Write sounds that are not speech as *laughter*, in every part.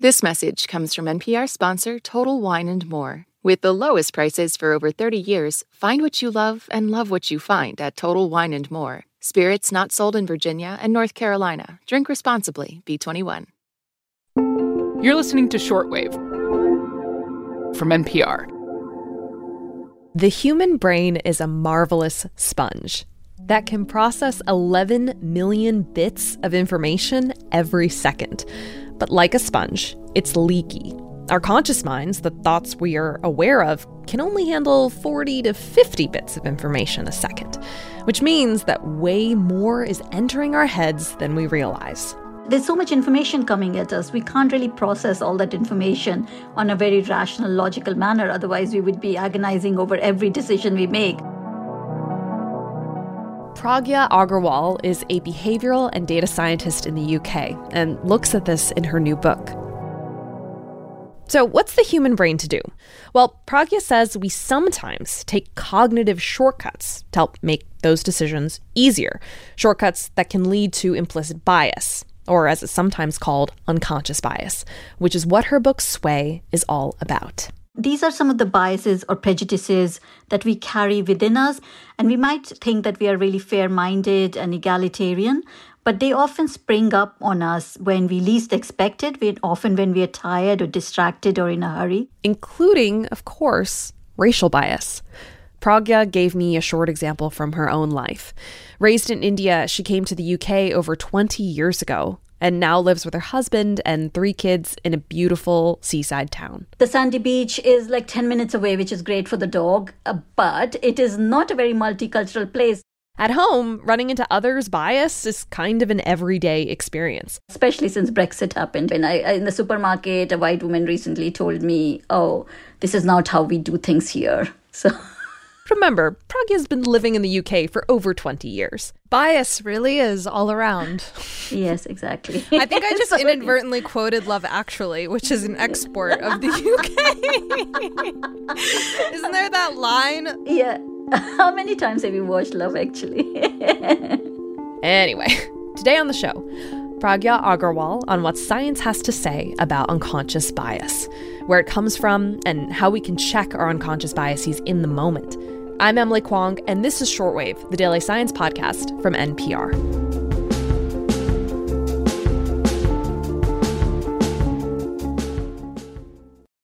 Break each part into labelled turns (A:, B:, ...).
A: This message comes from NPR sponsor Total Wine and More. With the lowest prices for over 30 years, find what you love and love what you find at Total Wine and More. Spirits not sold in Virginia and North Carolina. Drink responsibly. B21.
B: You're listening to Shortwave from NPR.
C: The human brain is a marvelous sponge that can process 11 million bits of information every second. But like a sponge, it's leaky. Our conscious minds, the thoughts we are aware of, can only handle 40 to 50 bits of information a second, which means that way more is entering our heads than we realize.
D: There's so much information coming at us. We can't really process all that information on a very rational, logical manner. Otherwise, we would be agonizing over every decision we make.
C: Pragya Agarwal is a behavioral and data scientist in the UK and looks at this in her new book. So, what's the human brain to do? Well, Pragya says we sometimes take cognitive shortcuts to help make those decisions easier, shortcuts that can lead to implicit bias, or as it's sometimes called, unconscious bias, which is what her book Sway is all about.
D: These are some of the biases or prejudices that we carry within us. And we might think that we are really fair minded and egalitarian, but they often spring up on us when we least expect it, often when we are tired or distracted or in a hurry.
C: Including, of course, racial bias. Pragya gave me a short example from her own life. Raised in India, she came to the UK over 20 years ago and now lives with her husband and three kids in a beautiful seaside town.
D: The sandy beach is like 10 minutes away, which is great for the dog, uh, but it is not a very multicultural place.
C: At home, running into others' bias is kind of an everyday experience.
D: Especially since Brexit happened. When I in the supermarket, a white woman recently told me, "Oh, this is not how we do things here." *laughs* So
C: Remember, Pragya's been living in the UK for over 20 years.
E: Bias really is all around. *laughs*
D: yes, exactly.
E: I think I *laughs* just inadvertently quoted Love Actually, which is an export of the UK. *laughs* Isn't there that line?
D: Yeah. How many times have you watched Love Actually?
C: anyway, today on the show, Pragya Agarwal on what science has to say about unconscious bias, where it comes from, and how we can check our unconscious biases in the moment. I'm Emily Kwong, and this is Shortwave, the daily science podcast from NPR.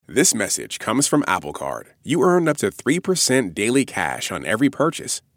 F: This message comes from Apple Card. You earn up to 3% daily cash on every purchase.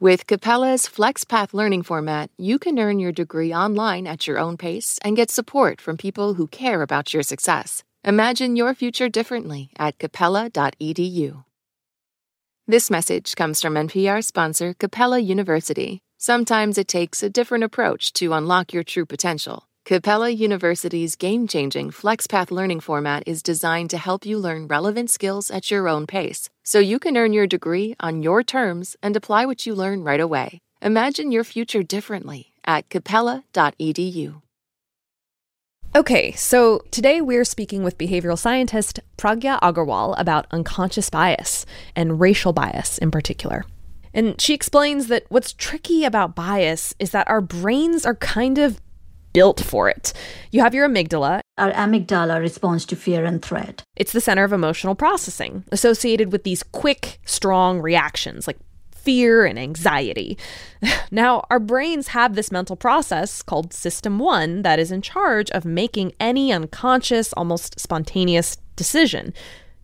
A: With Capella's FlexPath learning format, you can earn your degree online at your own pace and get support from people who care about your success. Imagine your future differently at capella.edu. This message comes from NPR sponsor Capella University. Sometimes it takes a different approach to unlock your true potential. Capella University's game changing FlexPath learning format is designed to help you learn relevant skills at your own pace, so you can earn your degree on your terms and apply what you learn right away. Imagine your future differently at capella.edu.
C: Okay, so today we're speaking with behavioral scientist Pragya Agarwal about unconscious bias and racial bias in particular. And she explains that what's tricky about bias is that our brains are kind of built for it. You have your amygdala.
D: Our amygdala responds to fear and threat.
C: It's the center of emotional processing, associated with these quick, strong reactions like fear and anxiety. *laughs* Now, our brains have this mental process called System 1 that is in charge of making any unconscious, almost spontaneous decision.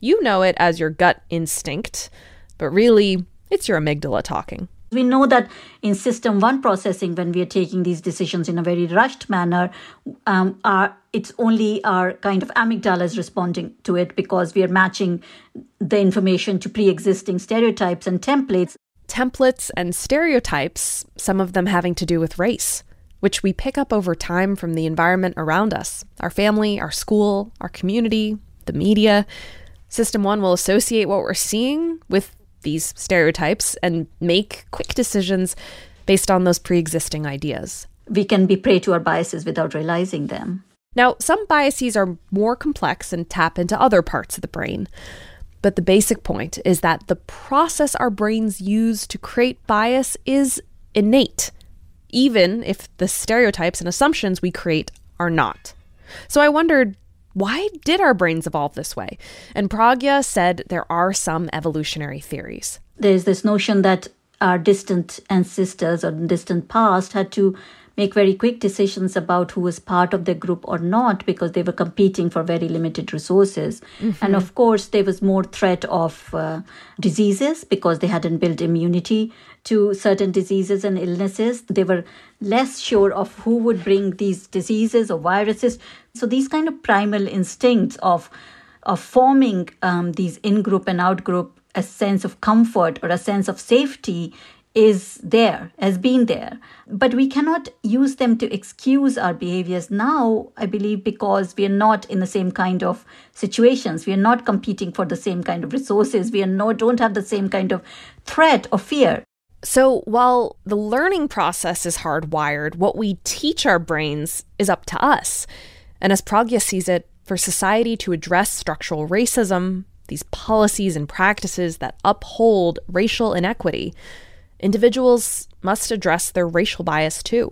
C: You know it as your gut instinct, but really, it's your amygdala talking.
D: We know that in system one processing, when we are taking these decisions in a very rushed manner, um, our, it's only our kind of amygdala is responding to it because we are matching the information to pre existing stereotypes and templates.
C: Templates and stereotypes, some of them having to do with race, which we pick up over time from the environment around us our family, our school, our community, the media. System 1 will associate what we're seeing with these stereotypes and make quick decisions based on those pre existing ideas.
D: We can be prey to our biases without realizing them.
C: Now, some biases are more complex and tap into other parts of the brain. But the basic point is that the process our brains use to create bias is innate, even if the stereotypes and assumptions we create are not. So I wondered why did our brains evolve this way? And Pragya said there are some evolutionary theories.
D: There's this notion that our distant ancestors or distant past had to make very quick decisions about who was part of the group or not because they were competing for very limited resources. Mm-hmm. And of course, there was more threat of uh, diseases because they hadn't built immunity to certain diseases and illnesses. They were less sure of who would bring these diseases or viruses. So these kind of primal instincts of of forming um, these in-group and out-group a sense of comfort or a sense of safety is there, has been there. But we cannot use them to excuse our behaviors now, I believe, because we are not in the same kind of situations. We are not competing for the same kind of resources. We are not, don't have the same kind of threat or fear.
C: So while the learning process is hardwired, what we teach our brains is up to us. And as Pragya sees it, for society to address structural racism, these policies and practices that uphold racial inequity, individuals must address their racial bias too.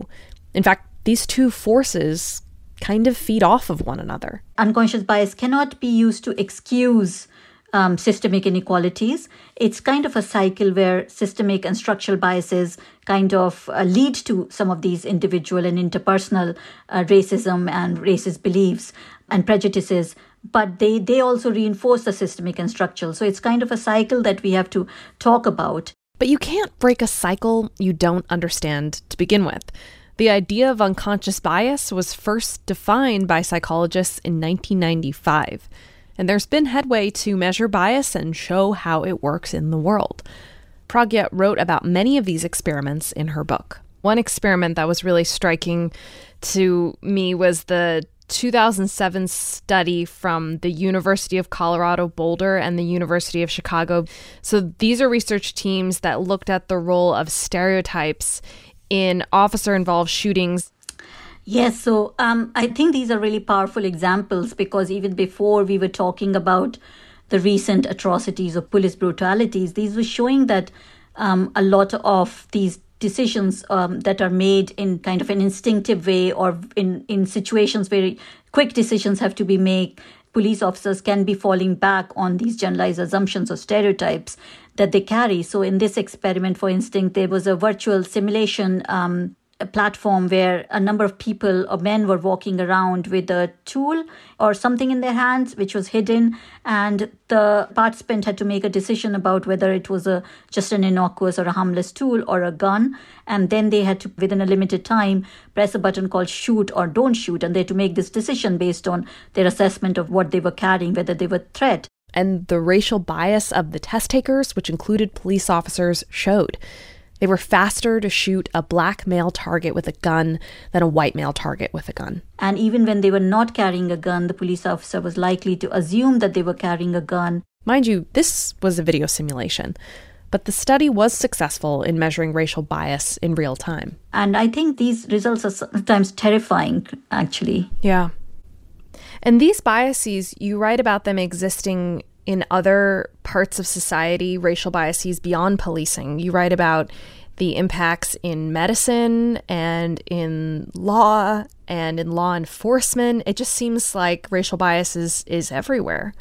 C: In fact, these two forces kind of feed off of one another.
D: Unconscious bias cannot be used to excuse um, systemic inequalities. It's kind of a cycle where systemic and structural biases kind of uh, lead to some of these individual and interpersonal uh, racism and racist beliefs and prejudices but they they also reinforce the systemic and structural so it's kind of a cycle that we have to talk about
C: but you can't break a cycle you don't understand to begin with. The idea of unconscious bias was first defined by psychologists in 1995, and there's been headway to measure bias and show how it works in the world. Pragya wrote about many of these experiments in her book. One experiment that was really striking to me was the 2007 study from the University of Colorado Boulder and the University of Chicago. So these are research teams that looked at the role of stereotypes in officer involved shootings.
D: Yes, so um, I think these are really powerful examples because even before we were talking about the recent atrocities of police brutalities, these were showing that um, a lot of these decisions um, that are made in kind of an instinctive way or in, in situations where quick decisions have to be made police officers can be falling back on these generalized assumptions or stereotypes that they carry. So in this experiment for instance there was a virtual simulation um, a platform where a number of people or men were walking around with a tool or something in their hands which was hidden and the participant had to make a decision about whether it was a just an innocuous or a harmless tool or a gun. And then they had to within a limited time press a button called shoot or don't shoot and they had to make this decision based on their assessment of what they were carrying whether they were threat.
C: And the racial bias of the test takers which included police officers showed they were faster to shoot a black male target with a gun than a white male target with a gun.
D: And even when they were not carrying a gun, the police officer was likely to assume that they were carrying a gun.
C: Mind you, this was a video simulation, but the study was successful in measuring racial bias in real time.
D: And I think these results are sometimes terrifying, actually.
C: Yeah. And these biases, you write about them existing in other parts of society, racial biases beyond policing. You write about the impacts in medicine and in law and in law enforcement. It just seems like racial bias is, is everywhere.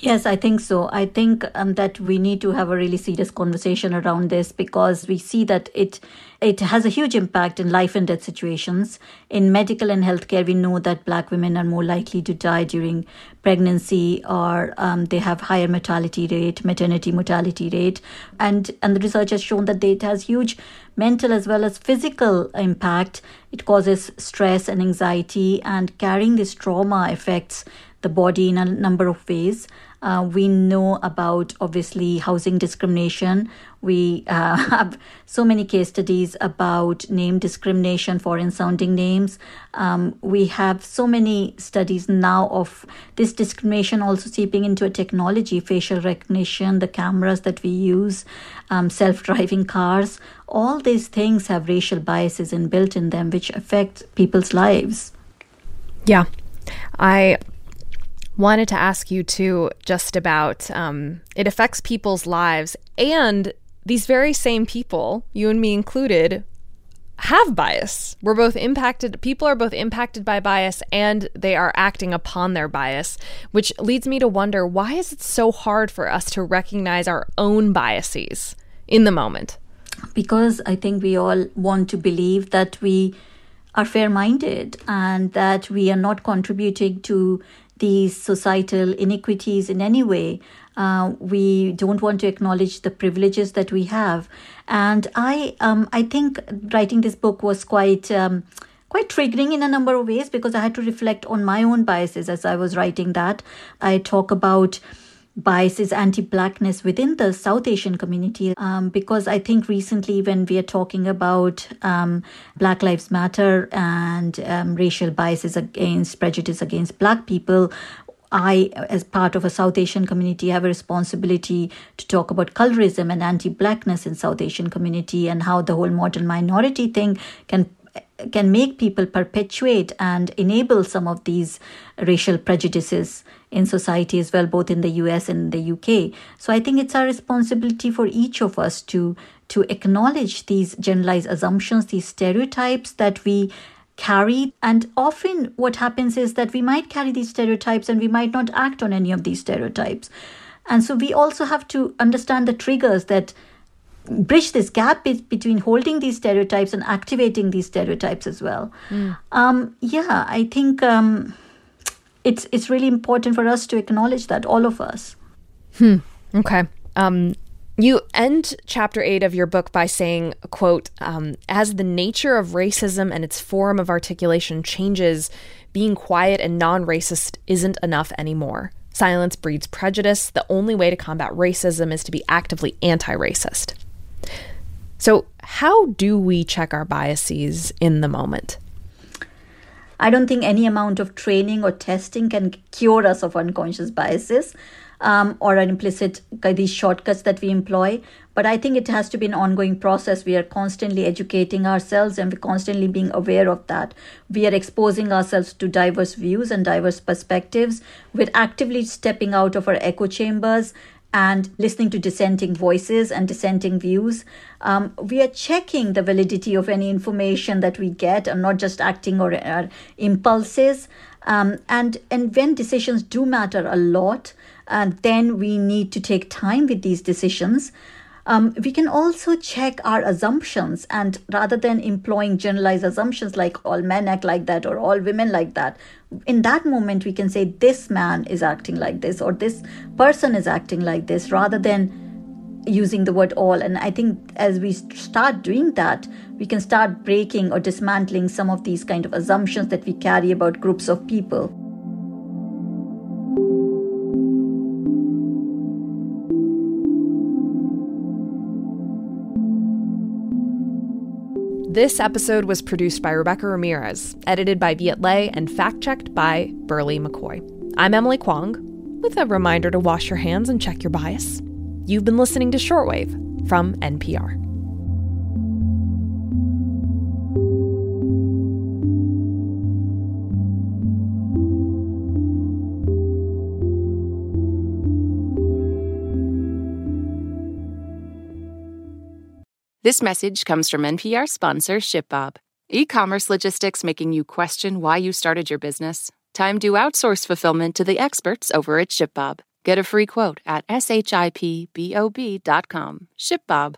D: Yes, I think so. I think um, that we need to have a really serious conversation around this because we see that it it has a huge impact in life and death situations. In medical and healthcare, we know that Black women are more likely to die during pregnancy, or um, they have higher mortality rate, maternity mortality rate, and and the research has shown that it has huge mental as well as physical impact. It causes stress and anxiety, and carrying this trauma affects the body in a number of ways. Uh, we know about obviously housing discrimination. We uh, *laughs* have so many case studies about name discrimination, foreign sounding names. Um, we have so many studies now of this discrimination also seeping into a technology, facial recognition, the cameras that we use, um, self driving cars. All these things have racial biases inbuilt in them, which affect people's lives.
C: Yeah. I wanted to ask you too just about um, it affects people's lives. And these very same people you and me included have bias. We're both impacted people are both impacted by bias and they are acting upon their bias which leads me to wonder why is it so hard for us to recognize our own biases in the moment?
D: Because i think we all want to believe that we are fair minded and that we are not contributing to these societal inequities in any way. Uh, we don't want to acknowledge the privileges that we have, and I, um, I think writing this book was quite. Um, quite triggering in a number of ways because I had to reflect on my own biases as I was writing that. I talk about biases, anti blackness within the South Asian community. Um, because I think recently, when we are talking about um, Black Lives Matter and um, racial biases against prejudice against Black people, I, as part of a South Asian community, have a responsibility to talk about colorism and anti-blackness in South Asian community and how the whole modern minority thing can can make people perpetuate and enable some of these racial prejudices in society as well, both in the US and the UK. So I think it's our responsibility for each of us to to acknowledge these generalized assumptions, these stereotypes that we carry. And often what happens is that we might carry these stereotypes and we might not act on any of these stereotypes. And so we also have to understand the triggers that bridge this gap between holding these stereotypes and activating these stereotypes as well. Mm. Um, yeah, I think um, it's it's really important for us to acknowledge that all of us.
C: Hmm. Okay. Um, you end chapter eight of your book by saying, "quote um, As the nature of racism and its form of articulation changes, being quiet and non-racist isn't enough anymore." Silence breeds prejudice. The only way to combat racism is to be actively anti racist. So, how do we check our biases in the moment?
D: I don't think any amount of training or testing can cure us of unconscious biases um, or implicit these shortcuts that we employ. But I think it has to be an ongoing process. We are constantly educating ourselves and we're constantly being aware of that. We are exposing ourselves to diverse views and diverse perspectives. We're actively stepping out of our echo chambers and listening to dissenting voices and dissenting views. Um, we are checking the validity of any information that we get and not just acting or our impulses. Um, and, and when decisions do matter a lot, uh, then we need to take time with these decisions. Um, we can also check our assumptions, and rather than employing generalized assumptions like all men act like that or all women like that, in that moment we can say this man is acting like this or this person is acting like this rather than using the word all. And I think as we start doing that, we can start breaking or dismantling some of these kind of assumptions that we carry about groups of people.
C: This episode was produced by Rebecca Ramirez, edited by Viet Le, and fact checked by Berly McCoy. I'm Emily Kwong, with a reminder to wash your hands and check your bias. You've been listening to Shortwave from NPR.
A: This message comes from NPR sponsor ShipBob. E commerce logistics making you question why you started your business? Time to outsource fulfillment to the experts over at ShipBob. Get a free quote at shipbob.com. ShipBob.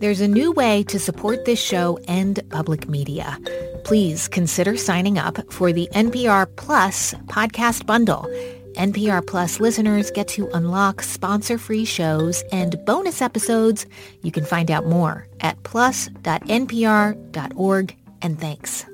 G: There's a new way to support this show and public media. Please consider signing up for the NPR Plus podcast bundle. NPR Plus listeners get to unlock sponsor-free shows and bonus episodes. You can find out more at plus.npr.org. And thanks.